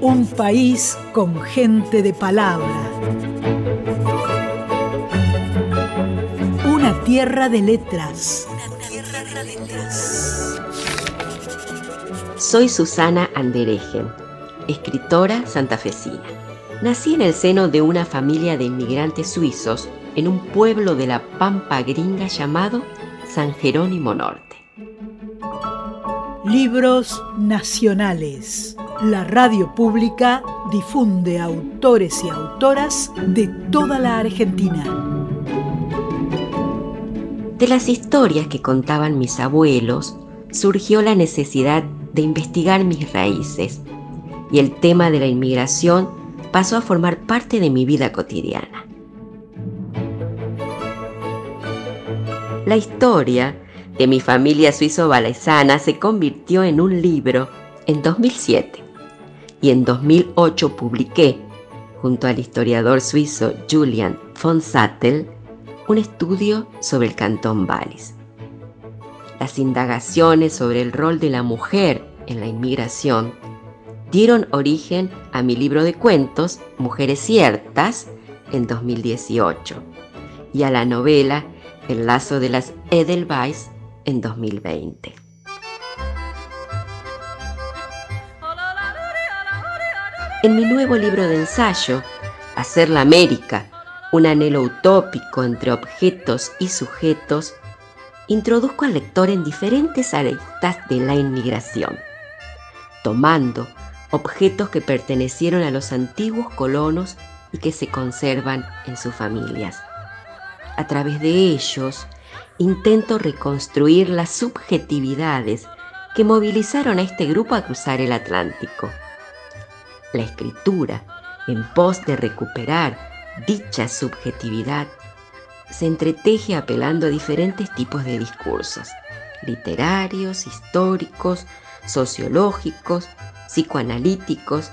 Un país con gente de palabra. Una tierra de letras. Soy Susana Anderegen, escritora santafesina. Nací en el seno de una familia de inmigrantes suizos en un pueblo de la Pampa Gringa llamado San Jerónimo Norte. Libros nacionales. La radio pública difunde autores y autoras de toda la Argentina. De las historias que contaban mis abuelos surgió la necesidad de investigar mis raíces y el tema de la inmigración pasó a formar parte de mi vida cotidiana. La historia de mi familia suizo-valesana se convirtió en un libro en 2007 y en 2008 publiqué, junto al historiador suizo Julian von Sattel, un estudio sobre el cantón Wallis. Las indagaciones sobre el rol de la mujer en la inmigración dieron origen a mi libro de cuentos Mujeres Ciertas en 2018 y a la novela el lazo de las Edelweiss en 2020. En mi nuevo libro de ensayo, Hacer la América, un anhelo utópico entre objetos y sujetos, introduzco al lector en diferentes aristas de la inmigración, tomando objetos que pertenecieron a los antiguos colonos y que se conservan en sus familias a través de ellos, intento reconstruir las subjetividades que movilizaron a este grupo a cruzar el Atlántico. La escritura, en pos de recuperar dicha subjetividad, se entreteje apelando a diferentes tipos de discursos, literarios, históricos, sociológicos, psicoanalíticos,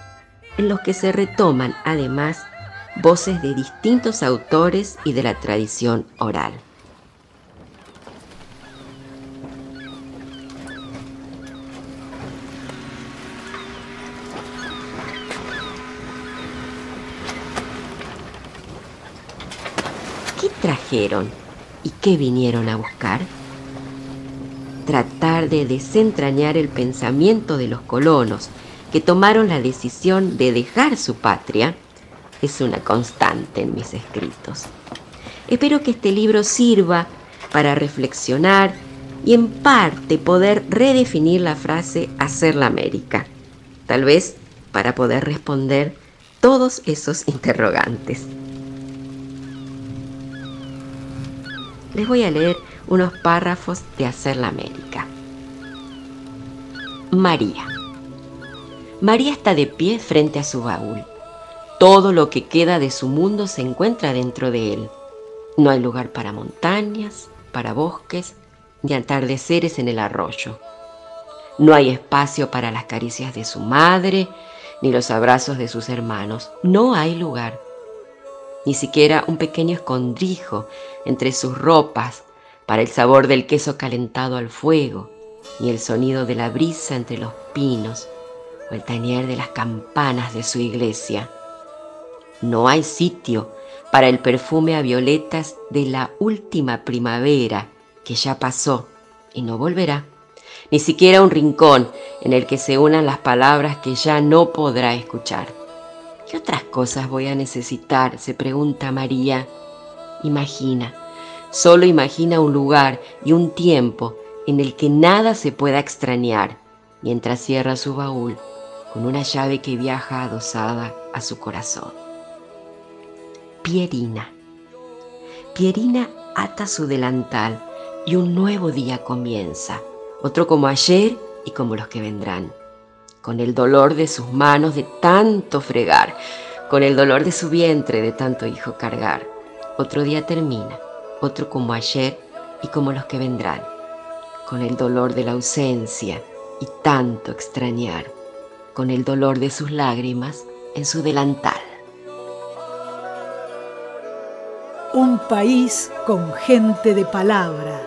en los que se retoman además voces de distintos autores y de la tradición oral. ¿Qué trajeron y qué vinieron a buscar? Tratar de desentrañar el pensamiento de los colonos que tomaron la decisión de dejar su patria es una constante en mis escritos. Espero que este libro sirva para reflexionar y en parte poder redefinir la frase hacer la América, tal vez para poder responder todos esos interrogantes. Les voy a leer unos párrafos de Hacer la América. María. María está de pie frente a su baúl. Todo lo que queda de su mundo se encuentra dentro de él. No hay lugar para montañas, para bosques, ni atardeceres en el arroyo. No hay espacio para las caricias de su madre, ni los abrazos de sus hermanos. No hay lugar. Ni siquiera un pequeño escondrijo entre sus ropas para el sabor del queso calentado al fuego, ni el sonido de la brisa entre los pinos, o el tañer de las campanas de su iglesia. No hay sitio para el perfume a violetas de la última primavera que ya pasó y no volverá. Ni siquiera un rincón en el que se unan las palabras que ya no podrá escuchar. ¿Qué otras cosas voy a necesitar? se pregunta María. Imagina, solo imagina un lugar y un tiempo en el que nada se pueda extrañar, mientras cierra su baúl con una llave que viaja adosada a su corazón. Pierina. Pierina ata su delantal y un nuevo día comienza, otro como ayer y como los que vendrán, con el dolor de sus manos de tanto fregar, con el dolor de su vientre de tanto hijo cargar. Otro día termina, otro como ayer y como los que vendrán, con el dolor de la ausencia y tanto extrañar, con el dolor de sus lágrimas en su delantal. Un país con gente de palabra,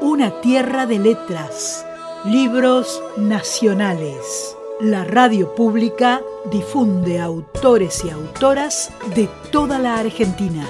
una tierra de letras, Libros nacionales. La radio pública difunde autores y autoras de toda la Argentina.